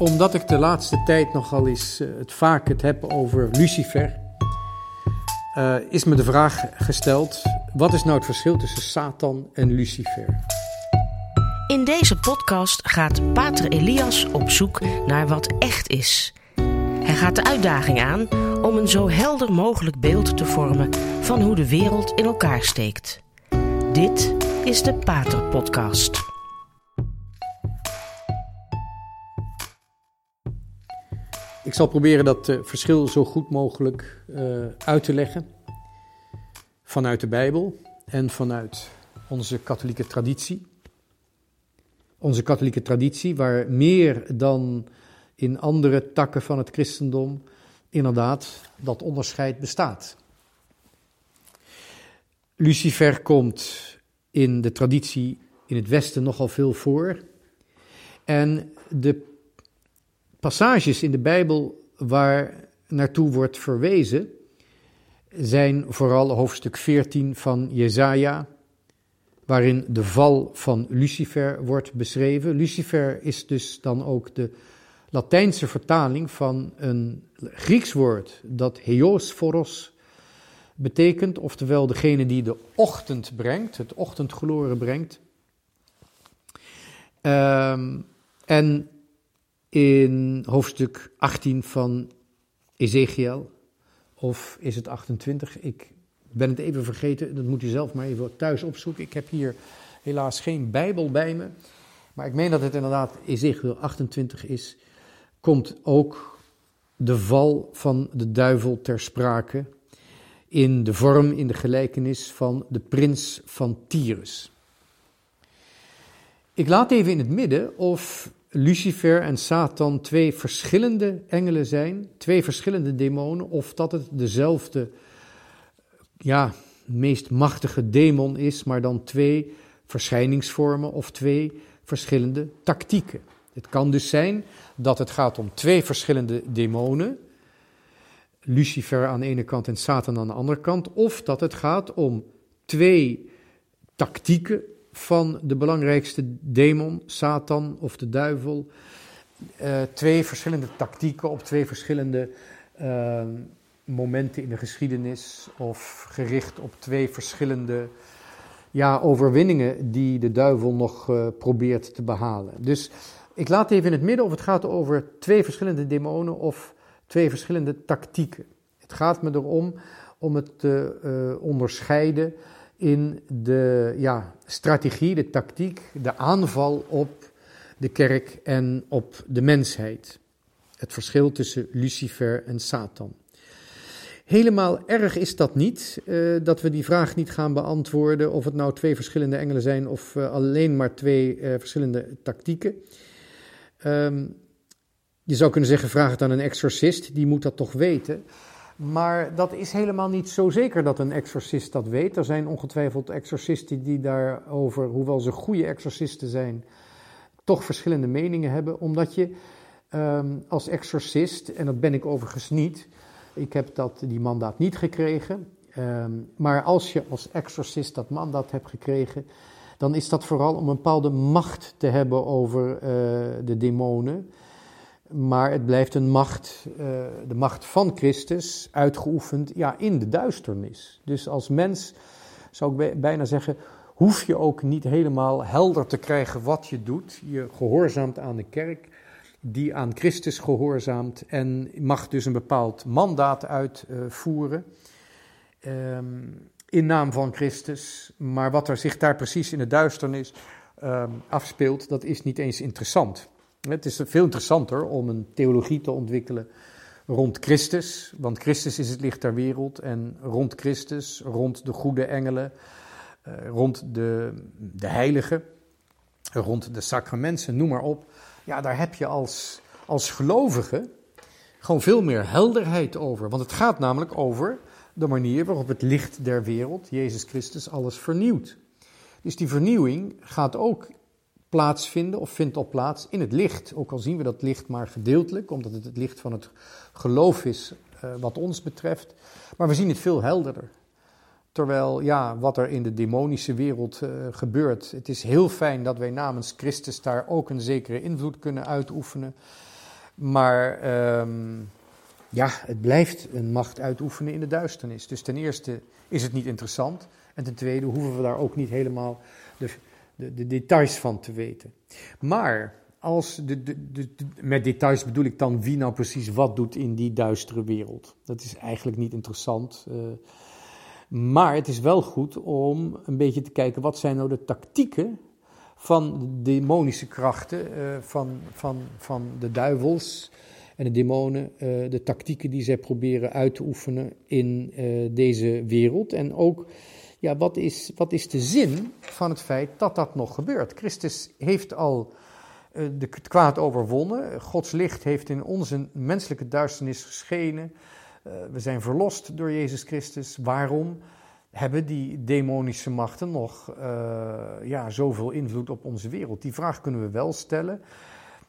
Omdat ik de laatste tijd nogal eens uh, het vaak het heb over Lucifer, uh, is me de vraag gesteld: wat is nou het verschil tussen Satan en Lucifer? In deze podcast gaat Pater Elias op zoek naar wat echt is. Hij gaat de uitdaging aan om een zo helder mogelijk beeld te vormen van hoe de wereld in elkaar steekt. Dit is de Pater Podcast. Ik zal proberen dat uh, verschil zo goed mogelijk uh, uit te leggen. Vanuit de Bijbel en vanuit onze katholieke traditie. Onze katholieke traditie, waar meer dan in andere takken van het christendom inderdaad dat onderscheid bestaat. Lucifer komt in de traditie in het Westen nogal veel voor. En de passages in de Bijbel waar naartoe wordt verwezen, zijn vooral hoofdstuk 14 van Jezaja, waarin de val van Lucifer wordt beschreven. Lucifer is dus dan ook de Latijnse vertaling van een Grieks woord dat heosphoros betekent, oftewel degene die de ochtend brengt, het ochtendgloren brengt. Um, en in hoofdstuk 18 van Ezekiel, of is het 28? Ik ben het even vergeten, dat moet u zelf maar even thuis opzoeken. Ik heb hier helaas geen Bijbel bij me, maar ik meen dat het inderdaad Ezekiel 28 is. Komt ook de val van de duivel ter sprake in de vorm, in de gelijkenis van de prins van Tyrus. Ik laat even in het midden of Lucifer en Satan twee verschillende engelen zijn, twee verschillende demonen, of dat het dezelfde, ja, meest machtige demon is, maar dan twee verschijningsvormen of twee verschillende tactieken. Het kan dus zijn dat het gaat om twee verschillende demonen, Lucifer aan de ene kant en Satan aan de andere kant, of dat het gaat om twee tactieken van de belangrijkste demon, Satan of de duivel. Uh, twee verschillende tactieken op twee verschillende uh, momenten in de geschiedenis, of gericht op twee verschillende ja, overwinningen die de duivel nog uh, probeert te behalen. Dus ik laat even in het midden of het gaat over twee verschillende demonen of twee verschillende tactieken. Het gaat me erom om het te onderscheiden in de ja, strategie, de tactiek, de aanval op de kerk en op de mensheid. Het verschil tussen Lucifer en Satan. Helemaal erg is dat niet, uh, dat we die vraag niet gaan beantwoorden of het nou twee verschillende engelen zijn of uh, alleen maar twee uh, verschillende tactieken. Um, je zou kunnen zeggen, vraag het aan een exorcist, die moet dat toch weten. Maar dat is helemaal niet zo zeker dat een exorcist dat weet. Er zijn ongetwijfeld exorcisten die daarover, hoewel ze goede exorcisten zijn, toch verschillende meningen hebben. Omdat je um, als exorcist, en dat ben ik overigens niet, ik heb dat, die mandaat niet gekregen. Um, maar als je als exorcist dat mandaat hebt gekregen, dan is dat vooral om een bepaalde macht te hebben over uh, de demonen. Maar het blijft een macht, uh, de macht van Christus, uitgeoefend ja, in de duisternis. Dus als mens, zou ik bijna zeggen, hoef je ook niet helemaal helder te krijgen wat je doet. Je gehoorzaamt aan de kerk, die aan Christus gehoorzaamt en mag dus een bepaald mandaat uitvoeren. Um, in naam van Christus. Maar wat er zich daar precies in de duisternis um, afspeelt, dat is niet eens interessant. Het is veel interessanter om een theologie te ontwikkelen rond Christus, want Christus is het licht der wereld en rond Christus, rond de goede engelen, uh, rond de, de heiligen, rond de sacramenten, noem maar op. Ja, daar heb je als, als gelovige gewoon veel meer helderheid over. Want het gaat namelijk over de manier waarop het licht der wereld, Jezus Christus, alles vernieuwt. Dus die vernieuwing gaat ook plaatsvinden of vindt al plaats in het licht. Ook al zien we dat licht maar gedeeltelijk, omdat het het licht van het geloof is uh, wat ons betreft. Maar we zien het veel helderder. Terwijl, ja, wat er in de demonische wereld uh, gebeurt. Het is heel fijn dat wij namens Christus daar ook een zekere invloed kunnen uitoefenen. Maar ehm, ja, het blijft een macht uitoefenen in de duisternis. Dus ten eerste is het niet interessant. En ten tweede hoeven we daar ook niet helemaal de, de, de details van te weten. Maar als de, met details bedoel ik dan wie nou precies wat doet in die duistere wereld. Dat is eigenlijk niet interessant. Uh, maar het is wel goed om een beetje te kijken wat zijn nou de tactieken van de demonische krachten, uh, van, van, van de duivels en de demonen, uh, de tactieken die zij proberen uit te oefenen in deze wereld. En ook ja, wat, is, wat is de zin van het feit dat dat nog gebeurt? Christus heeft al uh, de, het kwaad overwonnen. Gods licht heeft in onze menselijke duisternis geschenen. Uh, we zijn verlost door Jezus Christus. Waarom hebben die demonische machten nog uh, ja, zoveel invloed op onze wereld? Die vraag kunnen we wel stellen.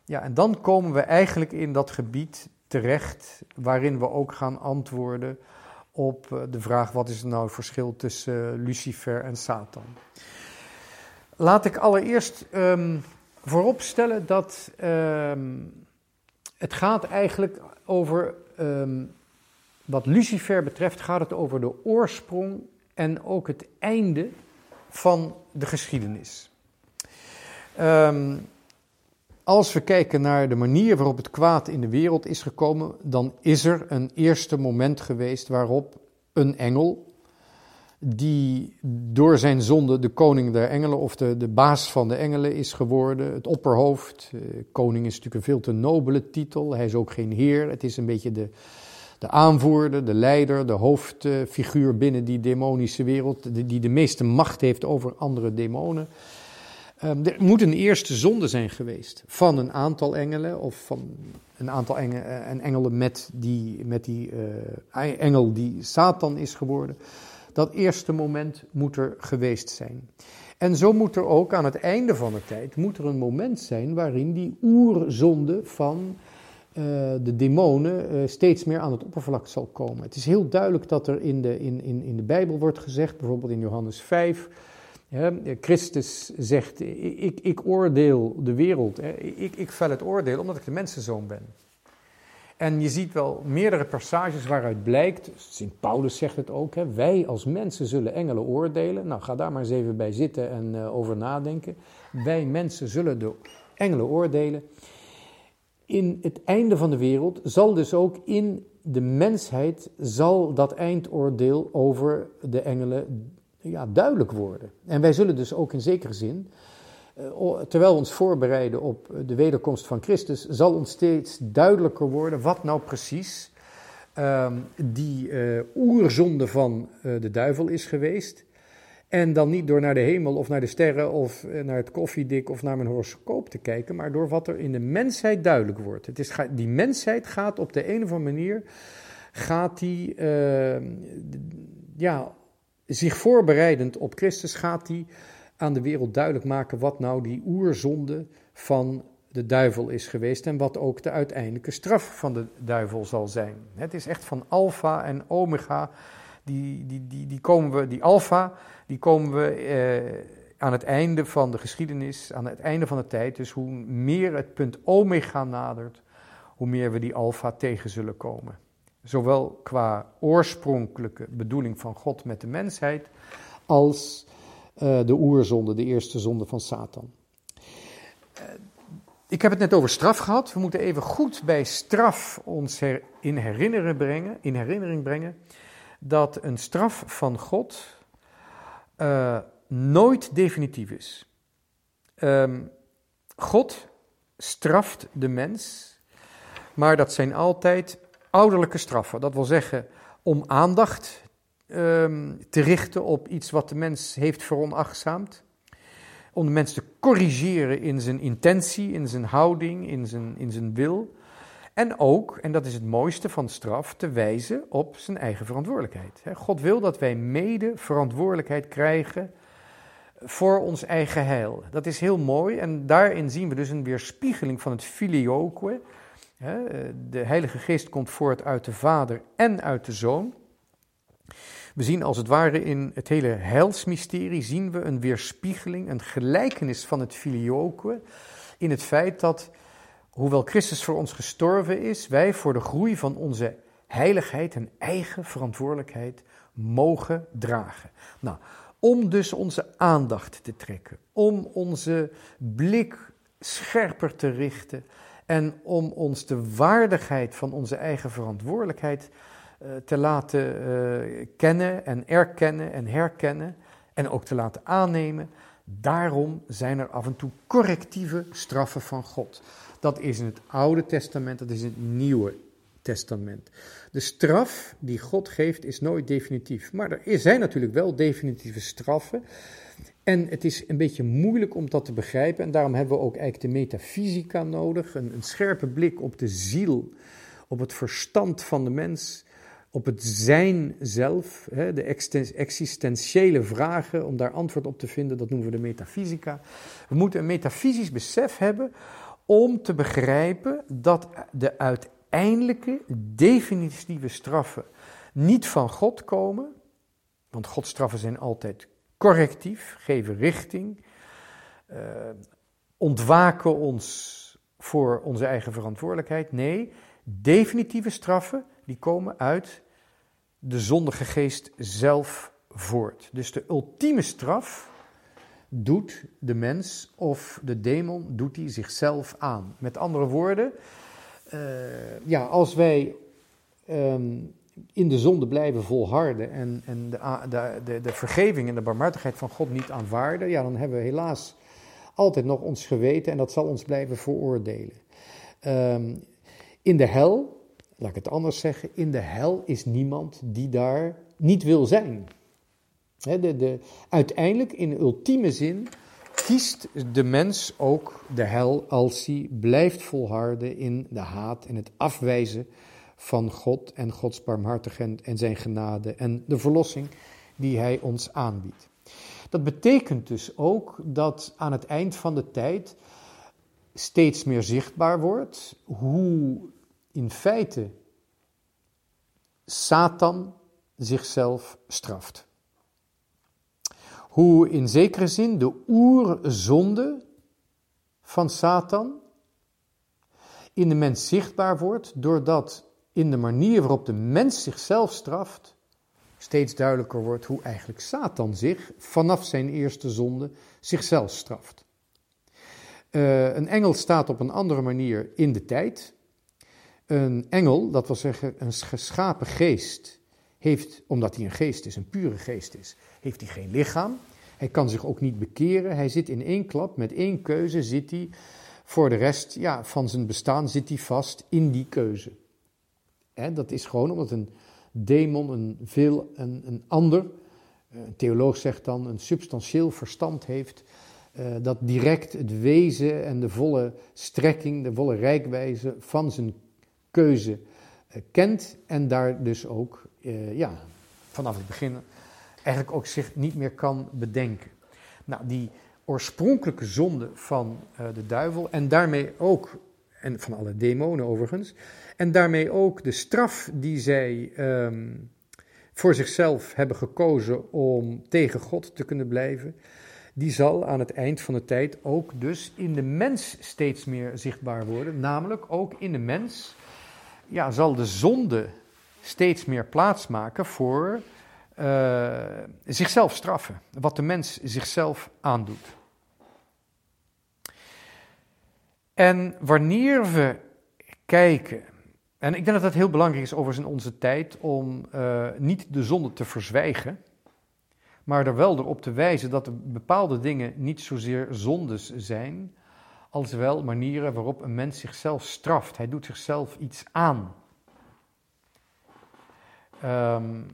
Ja, en dan komen we eigenlijk in dat gebied terecht waarin we ook gaan antwoorden op eh, de vraag: wat is nou het verschil tussen uh, Lucifer en Satan? Laat ik allereerst um, vooropstellen dat um, het gaat eigenlijk over, um, wat Lucifer betreft, gaat het over de oorsprong en ook het einde van de geschiedenis. Um, als we kijken naar de manier waarop het kwaad in de wereld is gekomen, dan is er een eerste moment geweest waarop een engel, die door zijn zonde de koning der engelen of de, de baas van de engelen is geworden, het opperhoofd. Eh, koning is natuurlijk een veel te nobele titel, hij is ook geen heer, het is een beetje de, de aanvoerder, de leider, de hoofdfiguur binnen die demonische wereld, die de meeste macht heeft over andere demonen. Um, er moet een eerste zonde zijn geweest van een aantal engelen, of van een aantal engelen, uh, en engelen met die, met die uh, engel die Satan is geworden. Dat eerste moment moet er geweest zijn. En zo moet er ook aan het einde van de tijd moet er een moment zijn waarin die oerzonde van uh, de demonen steeds meer aan het oppervlak zal komen. Het is heel duidelijk dat er in de, in, in, in de Bijbel wordt gezegd, bijvoorbeeld in Johannes 5 ja, Christus zegt, ik, ik oordeel de wereld. Ik, ik vel het oordeel omdat ik de mensenzoon ben. En je ziet wel meerdere passages waaruit blijkt, Sint Paulus zegt het ook, hè, wij als mensen zullen engelen oordelen. Nou, ga daar maar eens even bij zitten en uh, over nadenken. Wij mensen zullen de engelen oordelen. In het einde van de wereld zal dus ook in de mensheid zal dat eindoordeel over de engelen ja, duidelijk worden. En wij zullen dus ook in zekere zin, uh, terwijl we ons voorbereiden op de wederkomst van Christus, zal ons steeds duidelijker worden wat nou precies uh, die uh, oerzonde van de duivel is geweest. En dan niet door naar de hemel of naar de sterren of naar het koffiedik of naar mijn horoscoop te kijken, maar door wat er in de mensheid duidelijk wordt. Het is, die mensheid gaat op de een of andere manier, gaat die, ehm, ja, zich voorbereidend op Christus gaat hij aan de wereld duidelijk maken wat nou die oerzonde van de duivel is geweest en wat ook de uiteindelijke straf van de duivel zal zijn. Het is echt van alfa en omega, die, die, die, die komen we, die alfa, die komen we eh, aan het einde van de geschiedenis, aan het einde van de tijd. Dus hoe meer het punt omega nadert, hoe meer we die alfa tegen zullen komen. Zowel qua oorspronkelijke bedoeling van God met de mensheid, als uh, de oerzonde, de eerste zonde van Satan. Uh, ik heb het net over straf gehad. We moeten even goed bij straf ons in, herinnering brengen, in herinnering brengen dat een straf van God uh, nooit definitief is. Um, God straft de mens, maar dat zijn altijd ouderlijke straffen. Dat wil zeggen om aandacht um, te richten op iets wat de mens heeft veronachtzaamd. Om de mens te corrigeren in zijn intentie, in zijn houding, in zijn, in zijn wil. En ook, en dat is het mooiste van straf, te wijzen op zijn eigen verantwoordelijkheid. God wil dat wij mede verantwoordelijkheid krijgen voor ons eigen heil. Dat is heel mooi en daarin zien we dus een weerspiegeling van het filioque, de Heilige Geest komt voort uit de Vader en uit de Zoon. We zien als het ware in het hele heilsmysterie zien we een weerspiegeling, een gelijkenis van het filioque in het feit dat hoewel Christus voor ons gestorven is, wij voor de groei van onze heiligheid en eigen verantwoordelijkheid mogen dragen. Nou, om dus onze aandacht te trekken, om onze blik scherper te richten en om ons de waardigheid van onze eigen verantwoordelijkheid uh, te laten uh, kennen en erkennen en herkennen en ook te laten aannemen. Daarom zijn er af en toe correctieve straffen van God. Dat is in het Oude Testament, dat is in het Nieuwe Testament. De straf die God geeft is nooit definitief. Maar er zijn natuurlijk wel definitieve straffen. En het is een beetje moeilijk om dat te begrijpen. En daarom hebben we ook eigenlijk de metafysica nodig. Een, scherpe blik op de ziel, op het verstand van de mens, op het zijn zelf. Hè, de existentiële vragen, om daar antwoord op te vinden, dat noemen we de metafysica. We moeten een metafysisch besef hebben om te begrijpen dat de uiteindelijke definitieve straffen niet van God komen, want Gods straffen zijn altijd correctief, geven richting, uh, ontwaken ons voor onze eigen verantwoordelijkheid. Nee, definitieve straffen die komen uit de zondige geest zelf voort. Dus de ultieme straf doet de mens of de demon doet hij zichzelf aan. Met andere woorden, uh, ja, als wij um, in de zonde blijven volharden en, en de, de, de, vergeving en de barmhartigheid van God niet aanvaarden, ja, dan hebben we helaas altijd nog ons geweten en dat zal ons blijven veroordelen. Um, in de hel, laat ik het anders zeggen, in de hel is niemand die daar niet wil zijn. de, de, uiteindelijk, in ultieme zin, kiest de mens ook de hel als hij blijft volharden in de haat en het afwijzen van God en Gods barmhartigheid en zijn genade en de verlossing die hij ons aanbiedt. Dat betekent dus ook dat aan het eind van de tijd steeds meer zichtbaar wordt hoe in feite Satan zichzelf straft. Hoe in zekere zin de oerzonde van Satan in de mens zichtbaar wordt doordat in de manier waarop de mens zichzelf straft, steeds duidelijker wordt hoe eigenlijk Satan zich vanaf zijn eerste zonde zichzelf straft. Uh, een engel staat op een andere manier in de tijd. Een engel, dat wil zeggen een geschapen geest, heeft, omdat hij een geest is, een pure geest is, heeft hij geen lichaam. Hij kan zich ook niet bekeren. Hij zit in één klap, met één keuze zit hij voor de rest ja, van zijn bestaan zit hij vast in die keuze dat is gewoon omdat een demon een veel een, een ander, eh, een theoloog zegt dan, een substantieel verstand heeft, uh, dat direct het wezen en de volle strekking, de volle rijkwijze van zijn keuze uh, kent en daar dus ook ja, vanaf het begin eigenlijk ook zich niet meer kan bedenken. Nou, die oorspronkelijke zonde van de duivel en daarmee ook, en van alle demonen overigens, en daarmee ook de straf die zij um, voor zichzelf hebben gekozen om tegen God te kunnen blijven, die zal aan het eind van de tijd ook dus in de mens steeds meer zichtbaar worden. Namelijk ook in de mens ja, zal de zonde steeds meer plaatsmaken voor uh, zichzelf straffen. Wat de mens zichzelf aandoet. En wanneer we kijken en ik denk dat het heel belangrijk is overigens in onze tijd om uh, niet de zonde te verzwijgen, maar er wel erop te wijzen dat bepaalde dingen niet zozeer zondes zijn, als wel manieren waarop een mens zichzelf straft. Hij doet zichzelf iets aan. Um,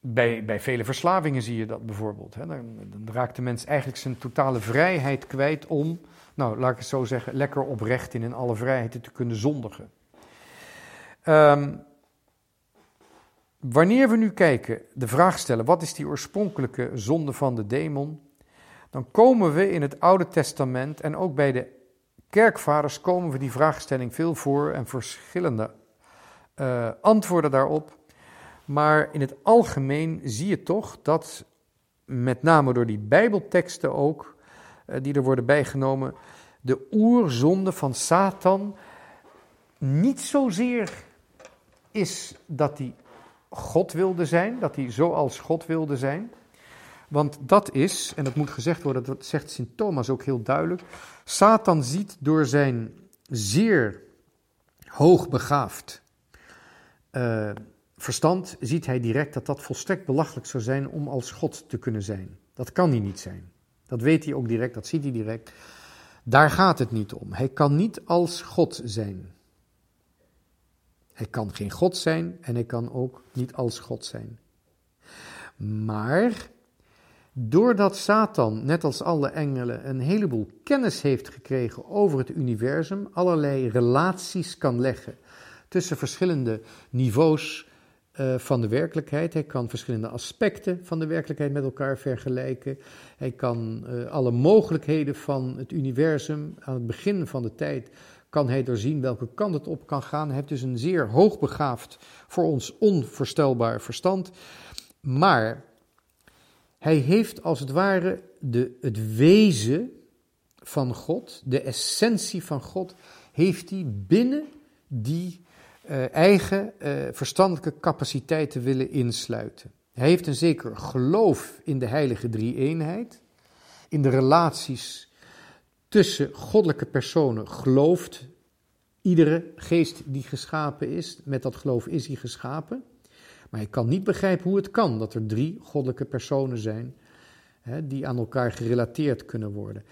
bij, bij vele verslavingen zie je dat bijvoorbeeld. Hè. Dan, dan, raakt de mens eigenlijk zijn totale vrijheid kwijt om, nou laat ik het zo zeggen, lekker oprecht in alle vrijheden te kunnen zondigen. Um, wanneer we nu kijken, de vraag stellen, wat is die oorspronkelijke zonde van de demon? Dan komen we in het Oude Testament en ook bij de kerkvaders komen we die vraagstelling veel voor en verschillende uh, antwoorden daarop. Maar in het algemeen zie je toch dat, met name door die Bijbelteksten ook, die er worden bijgenomen, de oerzonde van Satan niet zozeer is dat hij God wilde zijn, dat hij zoals God wilde zijn. Want dat is, en dat moet gezegd worden, dat zegt Sint Thomas ook heel duidelijk. Satan ziet door zijn zeer hoogbegaafd uh, verstand, ziet hij direct dat dat volstrekt belachelijk zou zijn om als God te kunnen zijn. Dat kan hij niet zijn. Dat weet hij ook direct, dat ziet hij direct. Daar gaat het niet om. Hij kan niet als God zijn. Hij kan geen God zijn en hij kan ook niet als God zijn. Maar doordat Satan, net als alle engelen, een heleboel kennis heeft gekregen over het universum, allerlei relaties kan leggen tussen verschillende niveaus uh, van de werkelijkheid. Hij kan verschillende aspecten van de werkelijkheid met elkaar vergelijken. Hij kan uh, alle mogelijkheden van het universum aan het begin van de tijd kan hij doorzien welke kant het op kan gaan. Hij heeft dus een zeer hoogbegaafd, voor ons onvoorstelbaar verstand. Maar hij heeft als het ware de, het wezen van God, de essentie van God, heeft hij binnen die uh, eigen uh, verstandelijke capaciteiten willen insluiten. Hij heeft een zeker geloof in de heilige drie-eenheid, in de relaties tussen goddelijke personen gelooft iedere geest die geschapen is, met dat geloof is hij geschapen. Maar hij kan niet begrijpen hoe het kan dat er drie goddelijke personen zijn hè, die aan elkaar gerelateerd kunnen worden.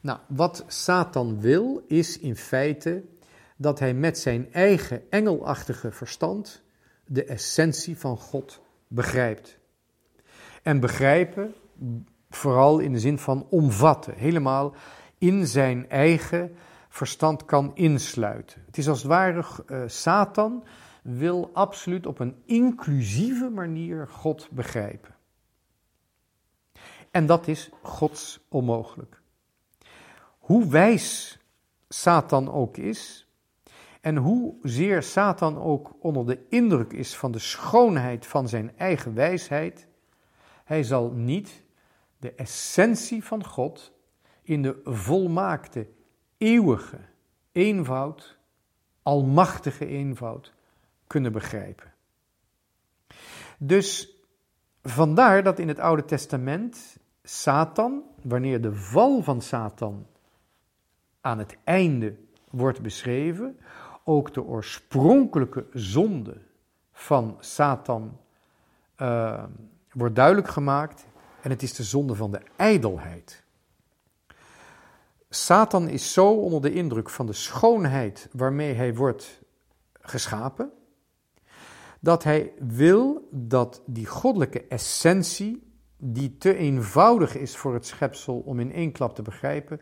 Nou, wat Satan wil, is in feite dat hij met zijn eigen engelachtige verstand de essentie van God begrijpt. En begrijpen, vooral in de zin van omvatten, helemaal in zijn eigen verstand kan insluiten. Het is als het ware, uh, Satan wil absoluut op een inclusieve manier God begrijpen. En dat is Gods onmogelijk. Hoe wijs Satan ook is, en hoezeer Satan ook onder de indruk is van de schoonheid van zijn eigen wijsheid, hij zal niet de essentie van God in de volmaakte, eeuwige eenvoud, almachtige eenvoud kunnen begrijpen. Dus vandaar dat in het Oude Testament Satan, wanneer de val van Satan aan het einde wordt beschreven, ook de oorspronkelijke zonde van Satan uh, wordt duidelijk gemaakt. En het is de zonde van de ijdelheid. Satan is zo onder de indruk van de schoonheid waarmee hij wordt geschapen, dat hij wil dat die goddelijke essentie, die te eenvoudig is voor het schepsel om in één klap te begrijpen,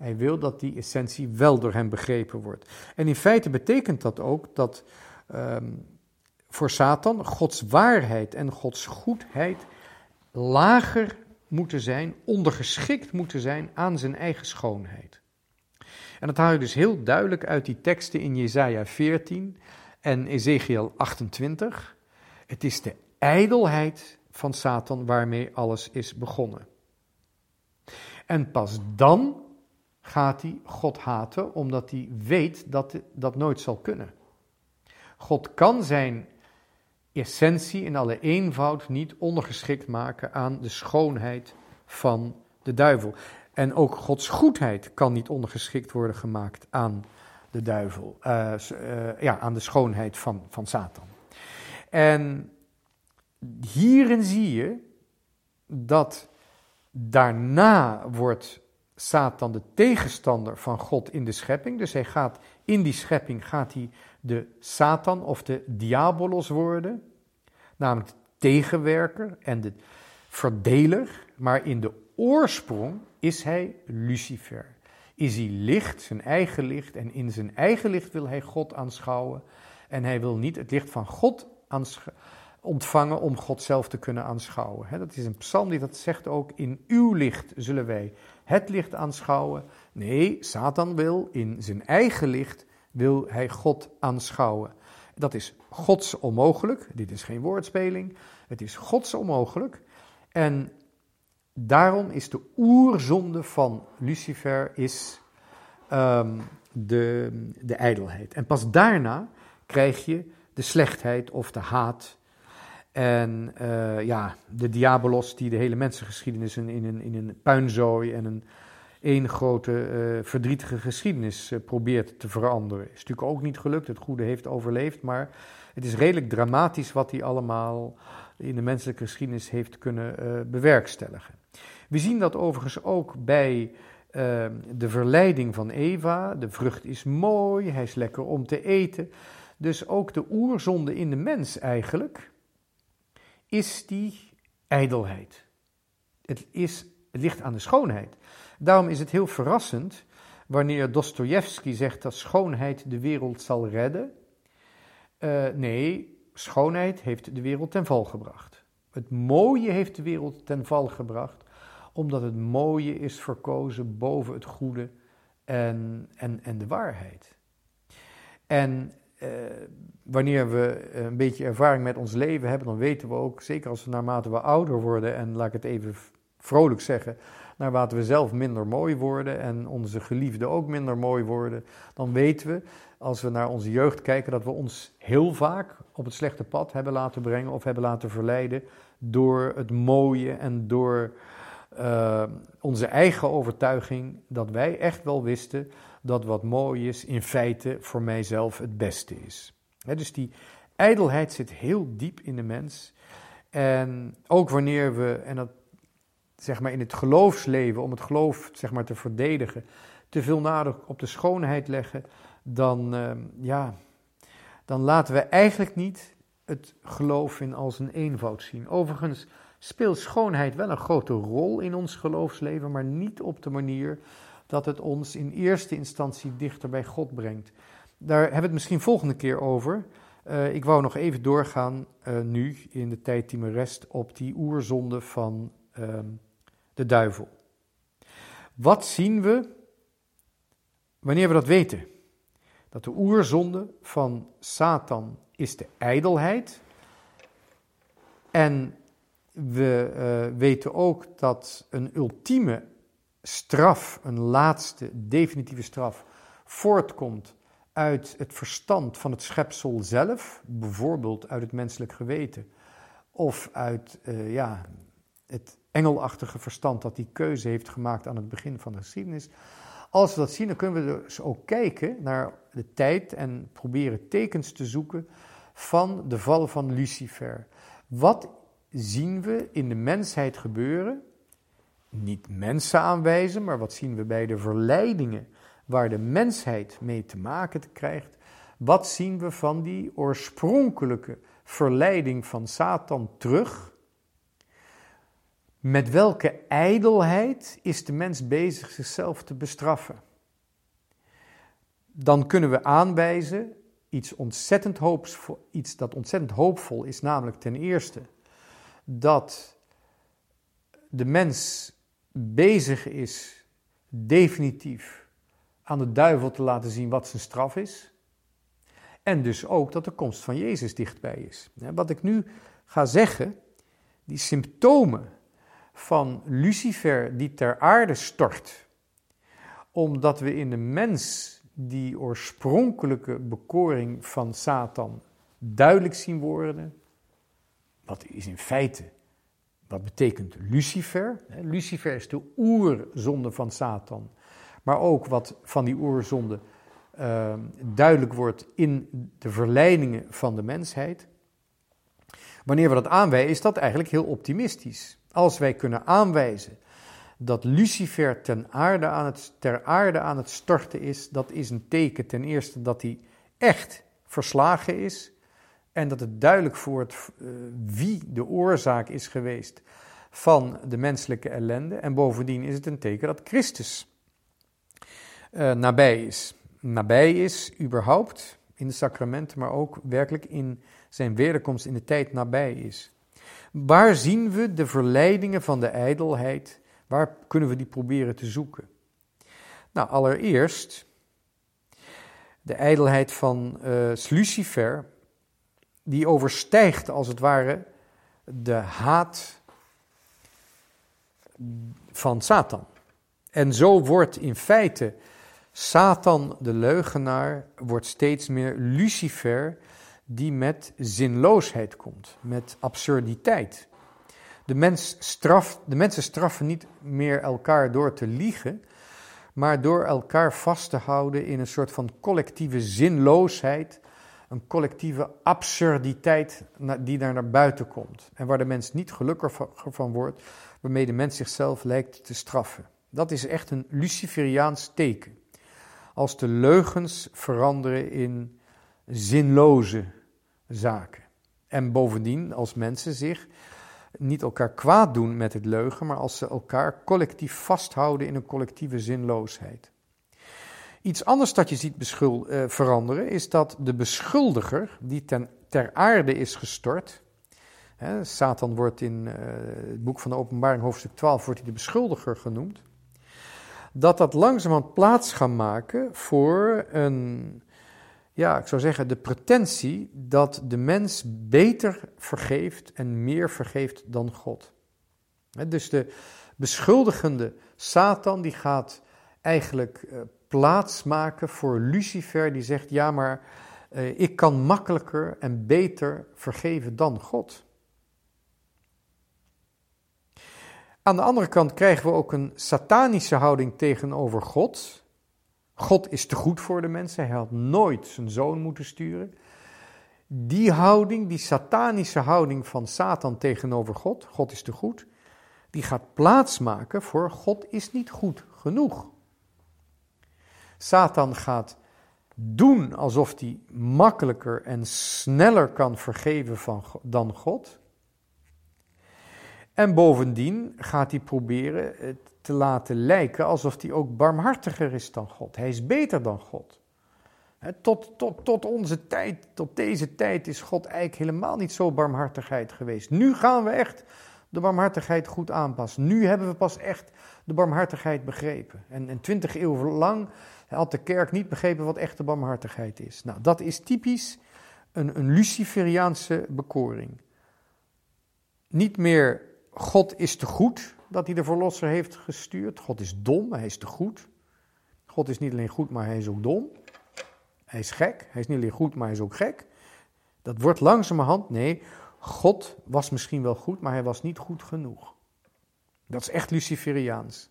hij wil dat die essentie wel door hem begrepen wordt. En in feite betekent dat ook dat um, voor Satan Gods waarheid en Gods goedheid lager moeten zijn, ondergeschikt moeten zijn aan zijn eigen schoonheid. En dat haal je dus heel duidelijk uit die teksten in Jesaja 14 en Ezekiel 28. Het is de ijdelheid van Satan waarmee alles is begonnen. En pas dan gaat hij God haten, omdat hij weet dat dat nooit zal kunnen. God kan zijn essentie in alle eenvoud niet ondergeschikt maken aan de schoonheid van de duivel. En ook Gods goedheid kan niet ondergeschikt worden gemaakt aan de duivel, uh, uh, ja, aan de schoonheid van, van Satan. En hierin zie je dat daarna wordt Satan de tegenstander van God in de schepping. Dus hij gaat in die schepping gaat hij de Satan of de diabolos worden, namelijk de tegenwerker en de verdeler. Maar in de oorsprong is hij Lucifer. Is hij licht, zijn eigen licht, en in zijn eigen licht wil hij God aanschouwen. En hij wil niet het licht van God ontvangen om God zelf te kunnen aanschouwen. Dat is een psalm die dat zegt ook, in uw licht zullen wij het licht aanschouwen. Nee, Satan wil in zijn eigen licht, wil hij God aanschouwen. Dat is Gods onmogelijk. Dit is geen woordspeling. Het is Gods onmogelijk. En daarom is de oerzonde van Lucifer is ehm, de, de ijdelheid. En pas daarna krijg je de slechtheid of de haat. En uh, ja, de diabolos die de hele mensengeschiedenis in, in, een, in een puinzooi en een één grote uh, verdrietige geschiedenis uh, probeert te veranderen. Is natuurlijk ook niet gelukt, het goede heeft overleefd, maar het is redelijk dramatisch wat hij allemaal in de menselijke geschiedenis heeft kunnen bewerkstelligen. We zien dat overigens ook bij Ehm, de verleiding van Eva, de vrucht is mooi, hij is lekker om te eten. Dus ook de oerzonde in de mens eigenlijk is die ijdelheid. Het, is, het ligt aan de schoonheid. Daarom is het heel verrassend wanneer Dostoevsky zegt dat schoonheid de wereld zal redden. Uh, nee, schoonheid heeft de wereld ten val gebracht. Het mooie heeft de wereld ten val gebracht omdat het mooie is verkozen boven het goede en, en, en de waarheid. En eh, wanneer we een beetje ervaring met ons leven hebben, dan weten we ook, zeker als we naarmate we ouder worden, en laat ik het even vrolijk zeggen, naarmate we zelf minder mooi worden en onze geliefden ook minder mooi worden, dan weten we, als we naar onze jeugd kijken, dat we ons heel vaak op het slechte pad hebben laten brengen of hebben laten verleiden door het mooie en door uh, onze eigen overtuiging dat wij echt wel wisten dat wat mooi is in feite voor mijzelf het beste is. dus die ijdelheid zit heel diep in de mens. En ook wanneer we, en dat zeg maar in het geloofsleven, om het geloof zeg maar te verdedigen, te veel nadruk op de schoonheid leggen, dan, uh, ja, dan laten we eigenlijk niet het geloof in als een eenvoud zien. Overigens speelt schoonheid wel een grote rol in ons geloofsleven, maar niet op de manier dat het ons in eerste instantie dichter bij God brengt. Daar hebben we het misschien volgende keer over. Uh, ik wou nog even doorgaan uh, nu, in de tijd die me rest, op die oerzonde van uh, de duivel. Wat zien we wanneer we dat weten? Dat de oerzonde van Satan is de ijdelheid. En we uh, weten ook dat een ultieme straf, een laatste definitieve straf, voortkomt uit het verstand van het schepsel zelf, bijvoorbeeld uit het menselijk geweten, of uit uh, ja, het engelachtige verstand dat die keuze heeft gemaakt aan het begin van de geschiedenis. Als we dat zien, dan kunnen we dus ook kijken naar de tijd en proberen tekens te zoeken van de val van Lucifer. Wat zien we in de mensheid gebeuren? Niet mensen aanwijzen, maar wat zien we bij de verleidingen waar de mensheid mee te maken krijgt? Wat zien we van die oorspronkelijke verleiding van Satan terug? Met welke ijdelheid is de mens bezig zichzelf te bestraffen? Dan kunnen we aanwijzen iets, ontzettend iets dat ontzettend hoopvol is, namelijk ten eerste dat de mens bezig is definitief aan de duivel te laten zien wat zijn straf is. En dus ook dat de komst van Jezus dichtbij is. Wat ik nu ga zeggen, die symptomen van Lucifer die ter aarde stort, omdat we in de mens die oorspronkelijke bekoring van Satan duidelijk zien worden, wat is in feite, wat betekent Lucifer? Lucifer is de oerzonde van Satan. Maar ook wat van die oerzonde uh, duidelijk wordt in de verleidingen van de mensheid. Wanneer we dat aanwijzen, is dat eigenlijk heel optimistisch. Als wij kunnen aanwijzen dat Lucifer ten aarde aan het, ter aarde aan het storten is, dat is een teken ten eerste dat hij echt verslagen is. En dat het duidelijk wordt uh, wie de oorzaak is geweest van de menselijke ellende. En bovendien is het een teken dat Christus uh, nabij is. Nabij is überhaupt in de sacramenten, maar ook werkelijk in zijn wederkomst in de tijd nabij is. Waar zien we de verleidingen van de ijdelheid? Waar kunnen we die proberen te zoeken? Nou, allereerst de ijdelheid van uh, Lucifer die overstijgt als het ware de haat van Satan. En zo wordt in feite Satan, de leugenaar, wordt steeds meer Lucifer die met zinloosheid komt, met absurditeit. De, mens straft, de mensen straffen niet meer elkaar door te liegen, maar door elkaar vast te houden in een soort van collectieve zinloosheid, een collectieve absurditeit die daar naar buiten komt. En waar de mens niet gelukkiger van wordt, waarmee de mens zichzelf lijkt te straffen. Dat is echt een Luciferiaans teken. Als de leugens veranderen in zinloze zaken. En bovendien, als mensen zich niet elkaar kwaad doen met het leugen, maar als ze elkaar collectief vasthouden in een collectieve zinloosheid. Iets anders dat je ziet uh, veranderen is dat de beschuldiger, die ten, ter aarde is gestort, hè, Satan wordt in uh, het boek van de Openbaring, hoofdstuk 12, wordt hij de beschuldiger genoemd, dat dat langzamerhand plaats gaat maken voor een, ja, ik zou zeggen, de pretentie dat de mens beter vergeeft en meer vergeeft dan God. Dus de beschuldigende Satan die gaat eigenlijk uh, plaats maken voor Lucifer die zegt, ja maar uh, ik kan makkelijker en beter vergeven dan God. Aan de andere kant krijgen we ook een satanische houding tegenover God. God is te goed voor de mensen, hij had nooit zijn zoon moeten sturen. Die houding, die satanische houding van Satan tegenover God, God is te goed, die gaat plaatsmaken voor God is niet goed genoeg. Satan gaat doen alsof hij makkelijker en sneller kan vergeven van, dan God. En bovendien gaat hij proberen het te laten lijken alsof hij ook barmhartiger is dan God. Hij is beter dan God. Tot, tot, tot onze tijd, tot deze tijd is God eigenlijk helemaal niet zo barmhartigheid geweest. Nu gaan we echt de barmhartigheid goed aanpassen. Nu hebben we pas echt de barmhartigheid begrepen. En, en twintig eeuwen lang had de kerk niet begrepen wat echte barmhartigheid is. Nou, dat is typisch een, een Luciferiaanse bekoring. Niet meer God is te goed dat hij de verlosser heeft gestuurd. God is dom, hij is te goed. God is niet alleen goed, maar hij is ook dom. Hij is gek. Hij is niet alleen goed, maar hij is ook gek. Dat wordt langzamerhand, nee, God was misschien wel goed, maar hij was niet goed genoeg. Dat is echt Luciferiaans.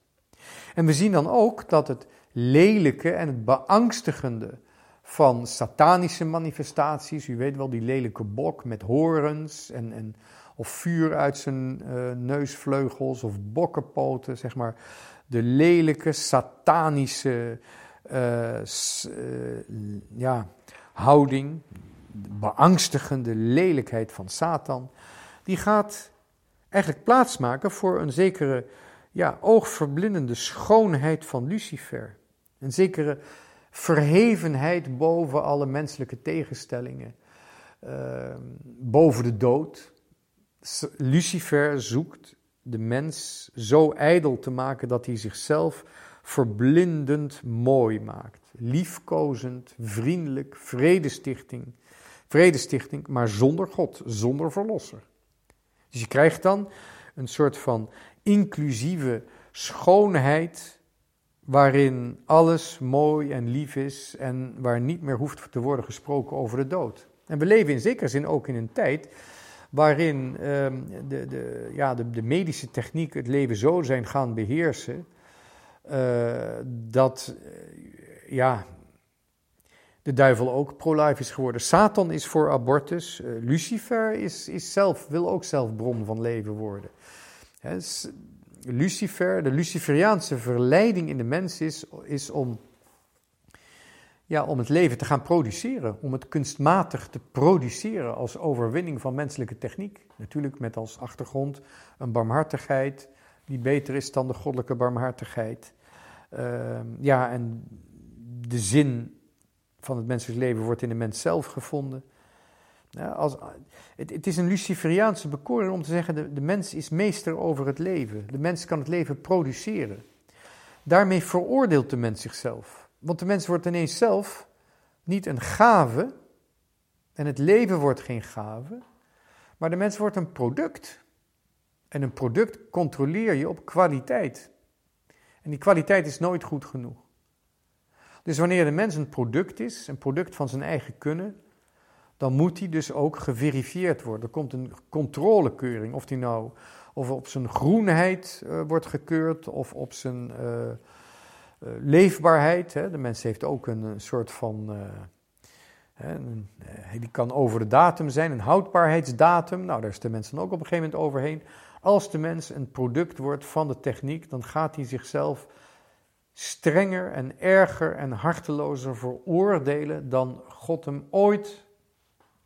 En we zien dan ook dat het lelijke en het beangstigende van satanische manifestaties, u weet wel, die lelijke bok met horens en, en of vuur uit zijn uh, neusvleugels of bokkenpoten, zeg maar. De lelijke, satanische uh, ja, houding, beangstigende lelijkheid van Satan, die gaat eigenlijk plaatsmaken voor een zekere ja, oogverblindende schoonheid van Lucifer. Een zekere verhevenheid boven alle menselijke tegenstellingen, uh, boven de dood. Lucifer zoekt de mens zo ijdel te maken dat hij zichzelf verblindend mooi maakt. Liefkozend, vriendelijk, vredestichting, vredestichting, maar zonder God, zonder verlosser. Dus je krijgt dan een soort van inclusieve schoonheid waarin alles mooi en lief is en waar niet meer hoeft te worden gesproken over de dood. En we leven in zekere zin ook in een tijd waarin ehm, de, de, ja, de, medische techniek het leven zo zijn gaan beheersen, uh, dat uh, ja, de duivel ook pro-life is geworden. Satan is voor abortus, uh, Lucifer is, is zelf, wil ook zelf bron van leven worden. Lucifer, de Luciferiaanse verleiding in de mens is, is om ja, om het leven te gaan produceren, om het kunstmatig te produceren als overwinning van menselijke techniek. Natuurlijk met als achtergrond een barmhartigheid die beter is dan de goddelijke barmhartigheid. Uh, ja, en de zin van het menselijk leven wordt in de mens zelf gevonden. Als, het, het, is een Luciferiaanse bekoring om te zeggen, de, de mens is meester over het leven. De mens kan het leven produceren. Daarmee veroordeelt de mens zichzelf. Want de mens wordt ineens zelf niet een gave, en het leven wordt geen gave, maar de mens wordt een product. En een product controleer je op kwaliteit. En die kwaliteit is nooit goed genoeg. Dus wanneer de mens een product is, een product van zijn eigen kunnen, dan moet hij dus ook geverifieerd worden. Er komt een controlekeuring, of die nou of op zijn groenheid uh, wordt gekeurd, of op zijn uh, uh, leefbaarheid. Hè. De mens heeft ook een, soort van. Een, die kan over de datum zijn, een houdbaarheidsdatum. Nou, daar is de mens dan ook op een gegeven moment overheen. Als de mens een product wordt van de techniek, dan gaat hij zichzelf strenger en erger en hartelozer veroordelen dan God hem ooit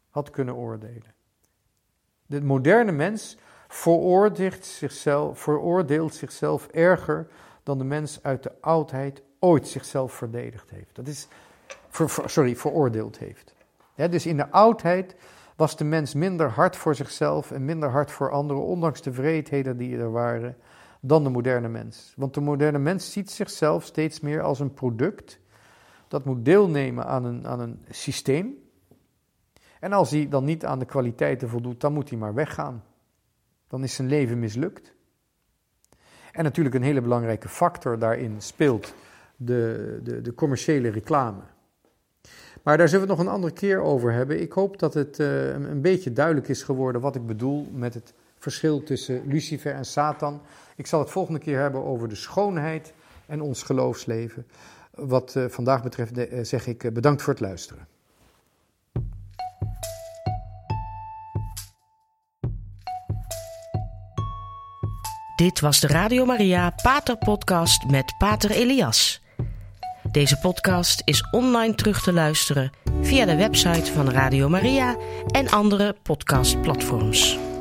had kunnen oordelen. De moderne mens veroordeelt zichzelf, veroordeelt zichzelf erger dan de mens uit de oudheid ooit zichzelf verdedigd heeft. Dat is, sorry, veroordeeld heeft. dus in de oudheid was de mens minder hard voor zichzelf en minder hard voor anderen, ondanks de vreedheden die er waren, dan de moderne mens. Want de moderne mens ziet zichzelf steeds meer als een product dat moet deelnemen aan een, aan een systeem. En als hij dan niet aan de kwaliteiten voldoet, dan moet hij maar weggaan. Dan is zijn leven mislukt. En natuurlijk een hele belangrijke factor daarin speelt de, de, de commerciële reclame. Maar daar zullen we het nog een andere keer over hebben. Ik hoop dat het uh, een beetje duidelijk is geworden wat ik bedoel met het verschil tussen Lucifer en Satan. Ik zal het volgende keer hebben over de schoonheid en ons geloofsleven. Wat uh, vandaag betreft uh, zeg ik bedankt voor het luisteren. Dit was de Radio Maria Pater Podcast met Pater Elias. Deze podcast is online terug te luisteren via de website van Radio Maria en andere podcastplatforms.